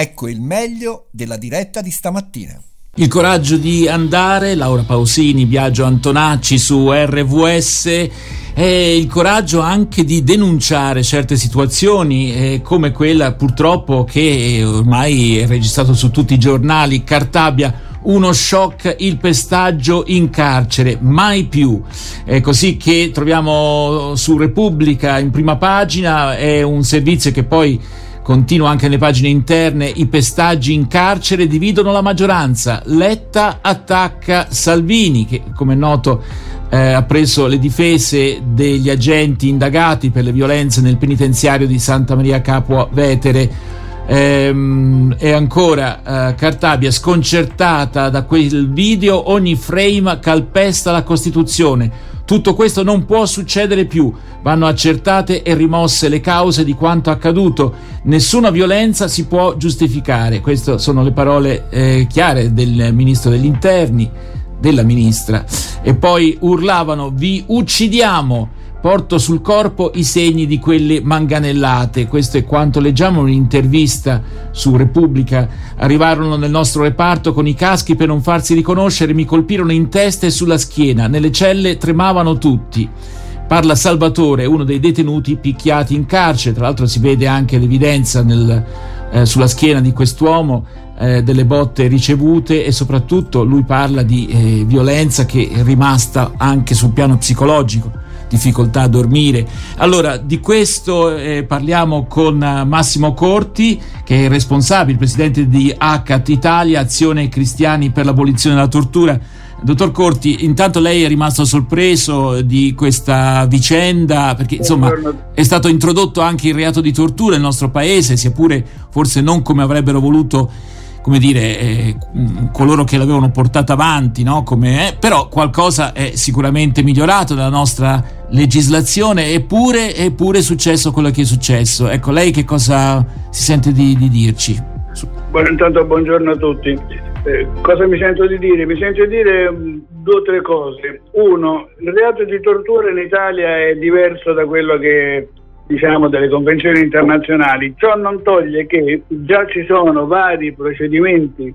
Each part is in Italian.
Ecco il meglio della diretta di stamattina. Il coraggio di andare, Laura Pausini, Biagio Antonacci su RVS e il coraggio anche di denunciare certe situazioni eh, come quella purtroppo che ormai è registrato su tutti i giornali, Cartabia uno shock, il pestaggio in carcere, mai più. È così che troviamo su Repubblica in prima pagina, è un servizio che poi Continua anche nelle pagine interne, i pestaggi in carcere dividono la maggioranza. Letta attacca Salvini, che come è noto eh, ha preso le difese degli agenti indagati per le violenze nel penitenziario di Santa Maria Capua Vetere. Ehm, e ancora eh, Cartabia sconcertata da quel video, ogni frame calpesta la Costituzione. Tutto questo non può succedere più. Vanno accertate e rimosse le cause di quanto accaduto. Nessuna violenza si può giustificare. Queste sono le parole eh, chiare del ministro degli interni, della ministra. E poi urlavano: Vi uccidiamo! Porto sul corpo i segni di quelle manganellate. Questo è quanto leggiamo in un'intervista su Repubblica. Arrivarono nel nostro reparto con i caschi per non farsi riconoscere, mi colpirono in testa e sulla schiena. Nelle celle tremavano tutti. Parla Salvatore, uno dei detenuti picchiati in carcere. Tra l'altro si vede anche l'evidenza nel, eh, sulla schiena di quest'uomo eh, delle botte ricevute e soprattutto lui parla di eh, violenza che è rimasta anche sul piano psicologico difficoltà a dormire. Allora, di questo eh, parliamo con eh, Massimo Corti, che è il responsabile, il presidente di ACAT Italia, Azione Cristiani per l'abolizione della tortura. Dottor Corti, intanto lei è rimasto sorpreso di questa vicenda perché insomma è stato introdotto anche il reato di tortura nel nostro paese, sia pure forse non come avrebbero voluto come dire, eh, coloro che l'avevano portata avanti, no? come, eh, però qualcosa è sicuramente migliorato nella nostra legislazione, eppure, eppure è successo quello che è successo. Ecco, lei che cosa si sente di, di dirci? Buon, intanto buongiorno a tutti. Eh, cosa mi sento di dire? Mi sento di dire mm, due o tre cose. Uno, il reato di tortura in Italia è diverso da quello che diciamo, delle convenzioni internazionali. Ciò non toglie che già ci sono vari procedimenti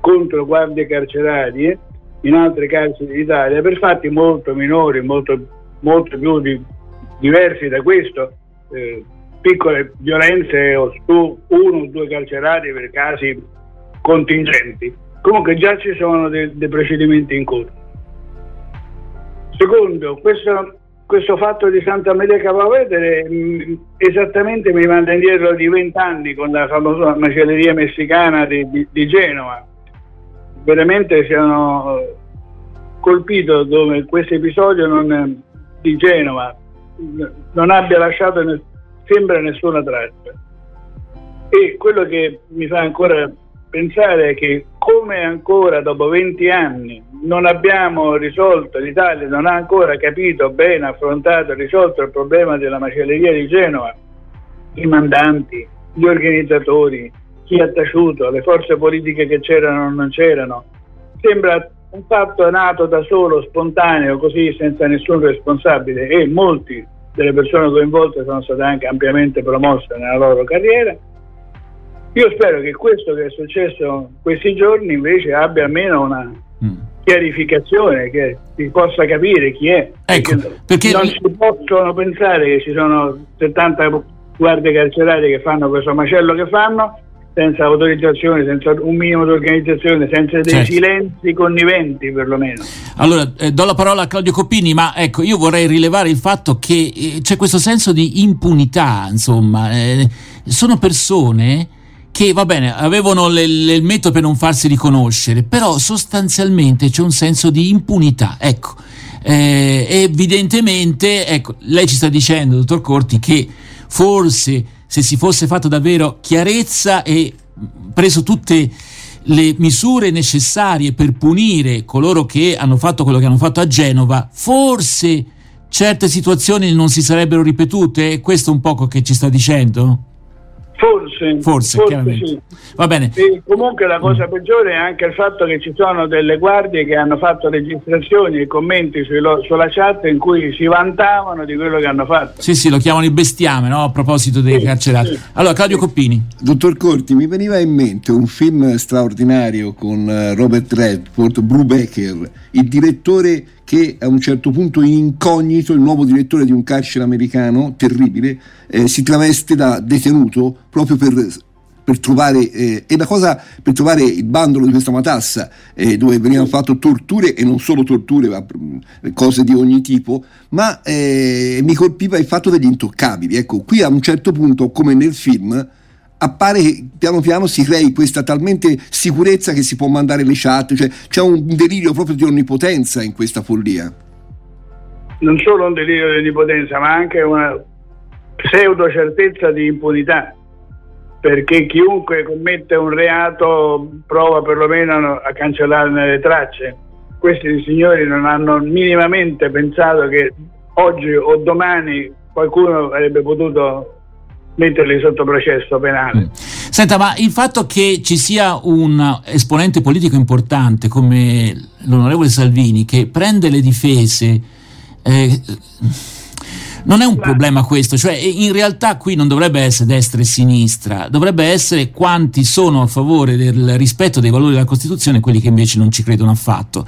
contro guardie carcerarie in altre carceri d'Italia per fatti molto minori, molto, molto più di, diversi da questo, eh, piccole violenze o su uno o due carcerati per casi contingenti. Comunque già ci sono dei, dei procedimenti in corso. Secondo, questo questo fatto di Santa Maria Capovetere mm, esattamente mi manda indietro di vent'anni con la famosa macelleria messicana di, di, di Genova. Veramente sono colpito dove questo episodio non, di Genova non abbia lasciato ne, sembra nessuna traccia. E quello che mi fa ancora pensare che come ancora dopo 20 anni non abbiamo risolto, l'Italia non ha ancora capito bene, affrontato, risolto il problema della macelleria di Genova, i mandanti, gli organizzatori, chi ha taciuto, le forze politiche che c'erano o non c'erano, sembra un fatto nato da solo, spontaneo, così senza nessun responsabile e molti delle persone coinvolte sono state anche ampiamente promosse nella loro carriera io spero che questo che è successo questi giorni invece abbia almeno una mm. chiarificazione, che si possa capire chi è. Ecco, perché, non si possono pensare che ci sono 70 guardie carcerarie che fanno questo macello che fanno senza autorizzazione, senza un minimo di organizzazione, senza dei certo. silenzi conniventi perlomeno. Allora, eh, do la parola a Claudio Coppini, ma ecco, io vorrei rilevare il fatto che eh, c'è questo senso di impunità, insomma, eh, sono persone che va bene, avevano il metodo per non farsi riconoscere, però sostanzialmente c'è un senso di impunità. Ecco, eh, evidentemente, ecco, lei ci sta dicendo, dottor Corti, che forse se si fosse fatto davvero chiarezza e preso tutte le misure necessarie per punire coloro che hanno fatto quello che hanno fatto a Genova, forse certe situazioni non si sarebbero ripetute. È questo un poco che ci sta dicendo? Forse, forse, forse sì. Va bene. E comunque la cosa peggiore è anche il fatto che ci sono delle guardie che hanno fatto registrazioni e commenti sulla, sulla chat in cui si vantavano di quello che hanno fatto. Sì, sì, lo chiamano il bestiame, no? A proposito dei sì, carcerati. Sì. Allora, Claudio Coppini. Dottor Corti, mi veniva in mente un film straordinario con eh, Robert Redford, Brubaker, il direttore che a un certo punto in incognito il nuovo direttore di un carcere americano terribile eh, si traveste da detenuto proprio per per trovare, eh, cosa per trovare il bandolo di questa matassa eh, dove venivano fatte torture e non solo torture ma mm, cose di ogni tipo ma eh, mi colpiva il fatto degli intoccabili. Ecco qui a un certo punto come nel film appare piano piano si crei questa talmente sicurezza che si può mandare le chat, cioè c'è un delirio proprio di onnipotenza in questa follia. Non solo un delirio di onnipotenza, ma anche una pseudo certezza di impunità, perché chiunque commette un reato prova perlomeno a cancellarne le tracce. Questi signori non hanno minimamente pensato che oggi o domani qualcuno avrebbe potuto metterli sotto processo penale. Mm. Senta, ma il fatto che ci sia un esponente politico importante come l'onorevole Salvini che prende le difese eh, non è un problema questo, cioè in realtà qui non dovrebbe essere destra e sinistra, dovrebbe essere quanti sono a favore del rispetto dei valori della Costituzione e quelli che invece non ci credono affatto.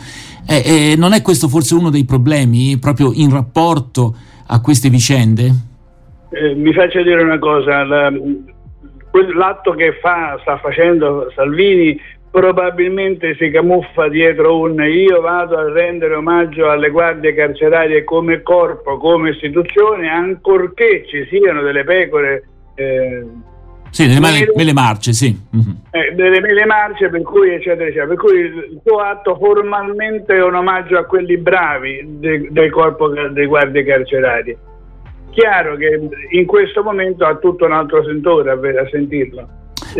Eh, eh, non è questo forse uno dei problemi proprio in rapporto a queste vicende? Eh, mi faccia dire una cosa, la, l'atto che fa, sta facendo Salvini probabilmente si camuffa dietro un io vado a rendere omaggio alle guardie carcerarie come corpo, come istituzione, ancorché ci siano delle pecore. Eh, sì, delle mele, mele marce, sì. Mm-hmm. Eh, delle mele marce, per cui, eccetera, eccetera. Per cui il suo atto formalmente è un omaggio a quelli bravi de, del corpo dei guardie carcerarie chiaro che in questo momento ha tutto un altro sentore a, a sentirlo.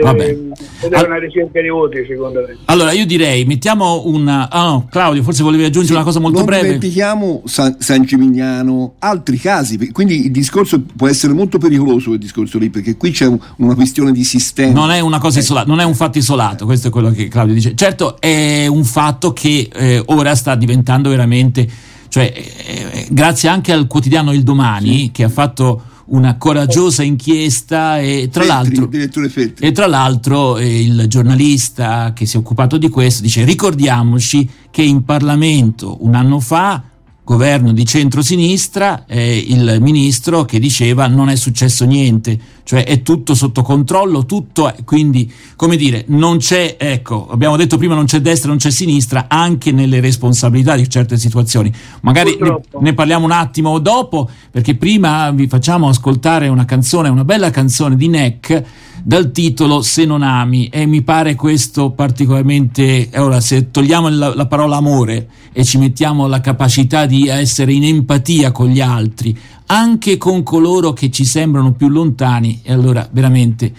Vabbè. Eh, ed è una ricerca di voti secondo me. Allora io direi mettiamo una... Ah no, Claudio forse volevi aggiungere sì, una cosa molto non breve. dimentichiamo San, San Gimignano, altri casi, quindi il discorso può essere molto pericoloso quel discorso lì perché qui c'è un, una questione di sistema. Non è una cosa eh. isolata, non è un fatto isolato, questo è quello che Claudio dice. Certo è un fatto che eh, ora sta diventando veramente cioè, eh, grazie anche al quotidiano Il Domani, sì. che ha fatto una coraggiosa inchiesta e tra l'altro, e tra l'altro eh, il giornalista che si è occupato di questo dice ricordiamoci che in Parlamento un anno fa governo di centrosinistra, eh, il ministro che diceva non è successo niente, cioè è tutto sotto controllo, tutto è, quindi come dire, non c'è, ecco, abbiamo detto prima non c'è destra, non c'è sinistra, anche nelle responsabilità di certe situazioni. Magari ne, ne, parliamo un attimo dopo, perché prima vi facciamo ascoltare una canzone, una bella canzone di Neck dal titolo Se non ami e mi pare questo particolarmente, ora se togliamo la, la parola amore e ci mettiamo la capacità di essere in empatia con gli altri, anche con coloro che ci sembrano più lontani, e allora veramente,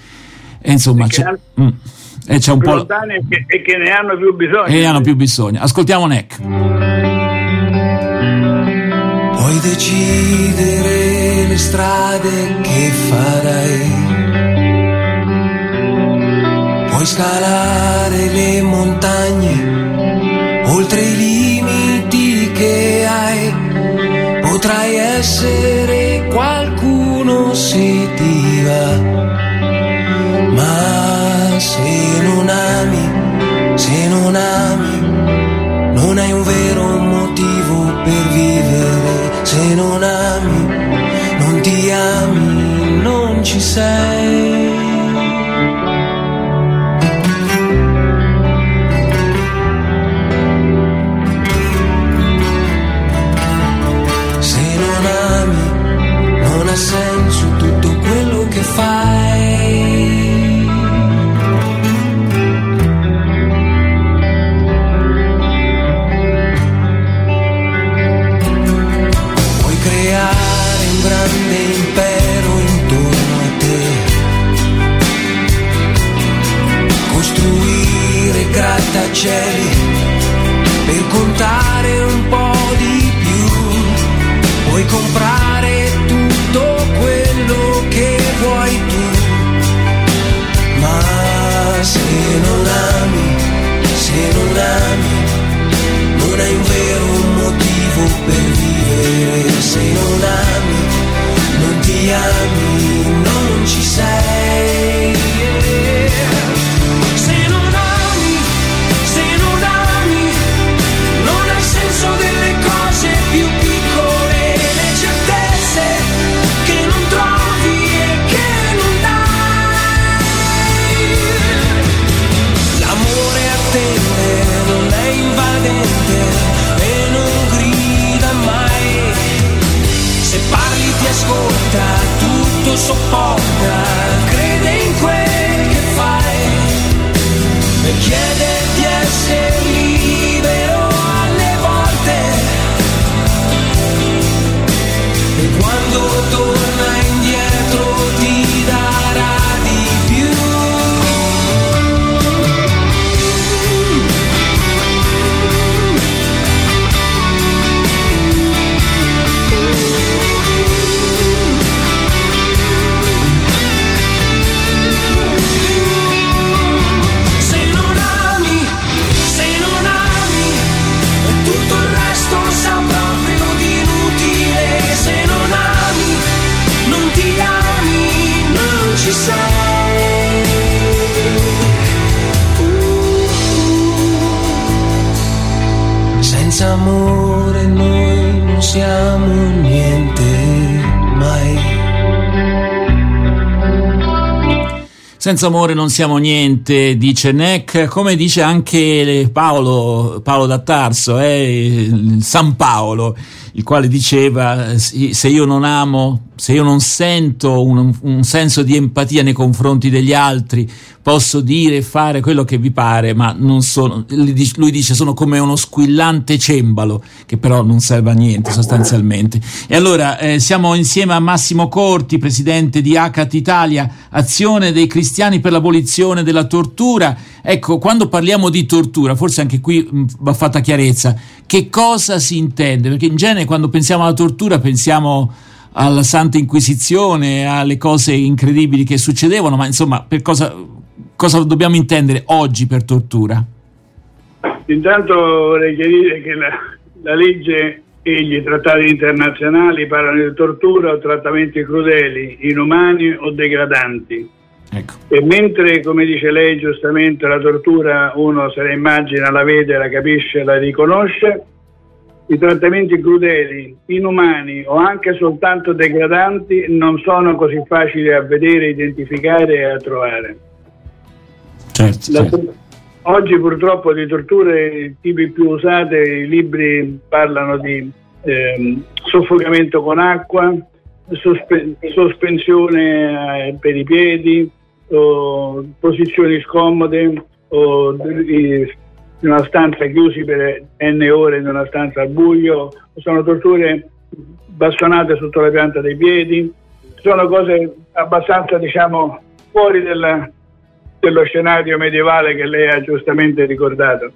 eh, insomma, c'è, mm, eh, c'è un po'... Lontani e che, e che ne hanno più bisogno. E ne hanno più bisogno. Ascoltiamo Neck. Puoi decidere le strade che farai Puoi scalare le montagne, oltre i limiti che hai. Potrai essere Ma se non ami, se non ami, non hai un vero motivo per vivere. Se non ami, non ti ami, non ci sei. Senza amore noi non siamo niente mai. Senza amore non siamo niente, dice Neck, come dice anche Paolo, Paolo da Tarso, eh, San Paolo, il quale diceva se io non amo, se io non sento un, un senso di empatia nei confronti degli altri, posso dire e fare quello che vi pare, ma non sono, lui dice sono come uno squillante cembalo, che però non serve a niente sostanzialmente. E allora eh, siamo insieme a Massimo Corti, presidente di ACAT Italia, Azione dei Cristiani per l'abolizione della tortura. Ecco, quando parliamo di tortura, forse anche qui mh, va fatta chiarezza, che cosa si intende? Perché in genere quando pensiamo alla tortura pensiamo alla Santa Inquisizione, alle cose incredibili che succedevano, ma insomma, per cosa, cosa dobbiamo intendere oggi per tortura? Intanto vorrei chiarire che la, la legge e gli trattati internazionali parlano di tortura o trattamenti crudeli, inumani o degradanti. Ecco. E mentre, come dice lei giustamente, la tortura uno se la immagina, la vede, la capisce, la riconosce, i trattamenti crudeli, inumani o anche soltanto degradanti non sono così facili a vedere, identificare e a trovare. Certo, La- certo. Oggi purtroppo di torture i tipi più usate, i libri parlano di ehm, soffocamento con acqua, sospe- sospensione eh, per i piedi, o posizioni scomode, o di- in una stanza chiusi per n ore in una stanza al buio, sono torture bastonate sotto la pianta dei piedi, sono cose abbastanza diciamo fuori della- dello scenario medievale che lei ha giustamente ricordato.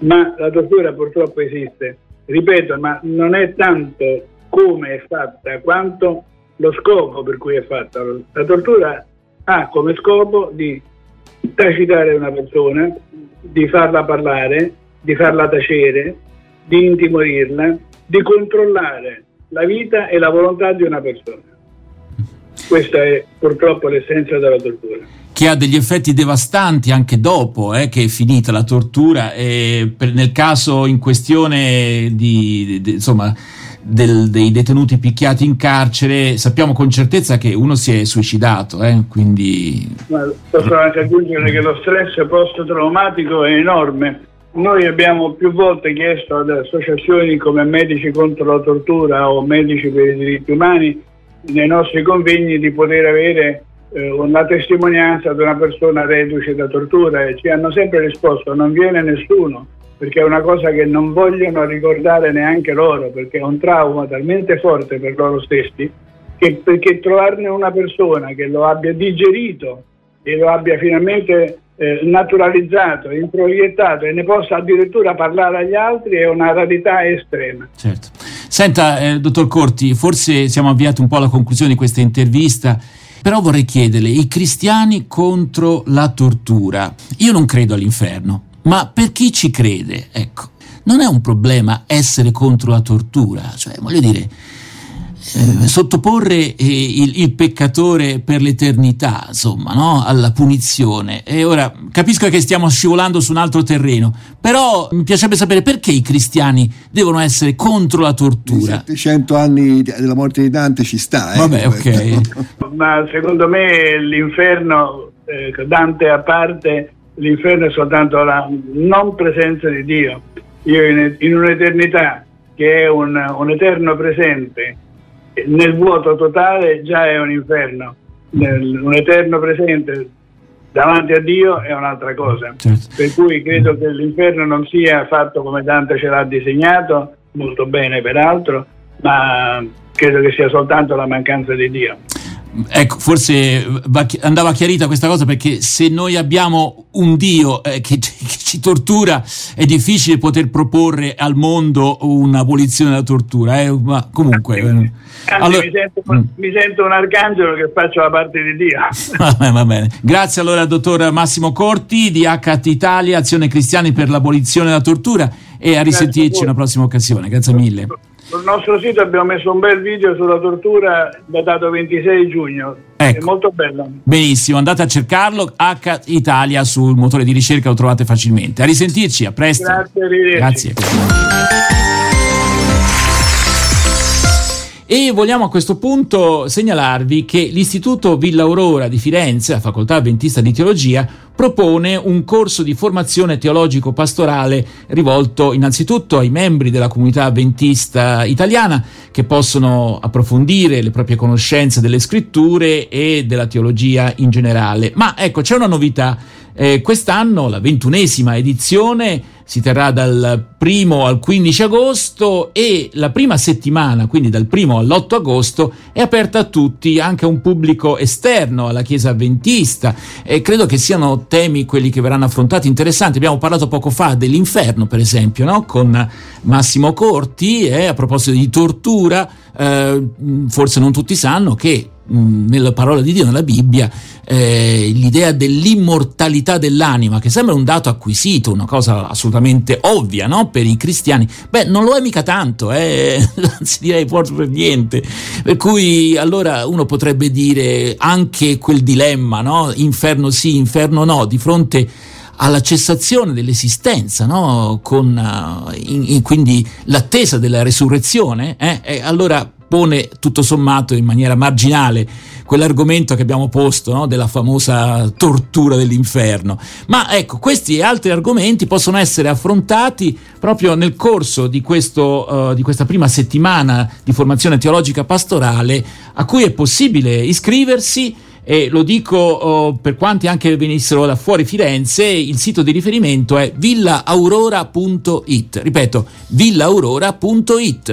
Ma la tortura purtroppo esiste. Ripeto, ma non è tanto come è fatta quanto lo scopo per cui è fatta. La tortura ha come scopo di tacitare una persona, di farla parlare, di farla tacere, di intimorirla, di controllare la vita e la volontà di una persona. Questa è purtroppo l'essenza della tortura che ha degli effetti devastanti anche dopo eh, che è finita la tortura e nel caso in questione di, di- di- insomma, del- dei detenuti picchiati in carcere sappiamo con certezza che uno si è suicidato eh, quindi posso anche aggiungere che lo stress post-traumatico è enorme. Noi abbiamo più volte chiesto ad associazioni come Medici contro la tortura o Medici per i diritti umani nei nostri convegni di poter avere eh, una testimonianza di una persona reduce da tortura e ci hanno sempre risposto non viene nessuno perché è una cosa che non vogliono ricordare neanche loro perché è un trauma talmente forte per loro stessi che perché trovarne una persona che lo abbia digerito e lo abbia finalmente eh, naturalizzato, introiettato e ne possa addirittura parlare agli altri è una rarità estrema. certo. senta eh, dottor Corti forse siamo avviati un po' alla conclusione di questa intervista però vorrei chiederle, i cristiani contro la tortura, io non credo all'inferno, ma per chi ci crede, ecco, non è un problema essere contro la tortura, cioè voglio dire, eh, sottoporre eh, il, il, peccatore per l'eternità, insomma, no? alla punizione. E ora capisco che stiamo scivolando su un altro terreno, però mi piacerebbe sapere perché i cristiani devono essere contro la tortura. 700 anni della morte di Dante ci sta, eh? Vabbè, ok. Ma secondo me l'inferno, eh, Dante a parte, l'inferno è soltanto la non presenza di Dio. Io in, in un'eternità che è un, un eterno presente nel vuoto totale già è un inferno, nel, un eterno presente davanti a Dio è un'altra cosa. Certo. Per cui credo che l'inferno non sia fatto come Dante ce l'ha disegnato, molto bene peraltro, ma credo che sia soltanto la mancanza di Dio. Ecco, forse andava chiarita questa cosa perché se noi abbiamo un Dio eh, che, che, ci tortura è difficile poter proporre al mondo un'abolizione della tortura, eh? ma comunque... Eh. Allora, mi, sento, mm. mi, sento, un arcangelo che faccio la parte di Dio. va, va bene. Grazie allora al dottor Massimo Corti di HT Italia, Azione Cristiani per l'abolizione della tortura e a risentirci una prossima occasione. Grazie mille. Sul nostro sito abbiamo messo un bel video sulla tortura datato 26 giugno. Ecco. È molto bello. Benissimo, andate a cercarlo. H Italia sul motore di ricerca lo trovate facilmente. A risentirci, a presto. Grazie, Grazie. E vogliamo a questo punto segnalarvi che l'Istituto Villa Aurora di Firenze, la facoltà avventista di teologia, propone un corso di formazione teologico-pastorale rivolto innanzitutto ai membri della comunità avventista italiana che possono approfondire le proprie conoscenze delle scritture e della teologia in generale. Ma ecco, c'è una novità. Eh, quest'anno, la ventunesima edizione, si terrà dal primo al 15 agosto e la prima settimana, quindi dal primo all'8 agosto, è aperta a tutti, anche a un pubblico esterno alla Chiesa Avventista. E credo che siano temi quelli che verranno affrontati interessanti. Abbiamo parlato poco fa dell'inferno, per esempio, no? con Massimo Corti, e a proposito di tortura, eh, forse non tutti sanno che Mm, nella parola di Dio, nella Bibbia, eh, l'idea dell'immortalità dell'anima, che sembra un dato acquisito, una cosa assolutamente ovvia no? per i cristiani, beh, non lo è mica tanto, eh? anzi direi proprio per niente. Per cui allora uno potrebbe dire anche quel dilemma, no? inferno sì, inferno no, di fronte alla cessazione dell'esistenza, no? con uh, in, in, quindi l'attesa della resurrezione, eh? allora pone tutto sommato in maniera marginale quell'argomento che abbiamo posto no? della famosa tortura dell'inferno. Ma ecco, questi e altri argomenti possono essere affrontati proprio nel corso di, questo, uh, di questa prima settimana di formazione teologica pastorale a cui è possibile iscriversi e lo dico oh, per quanti anche venissero da fuori Firenze, il sito di riferimento è villaaurora.it. Ripeto, villaaurora.it.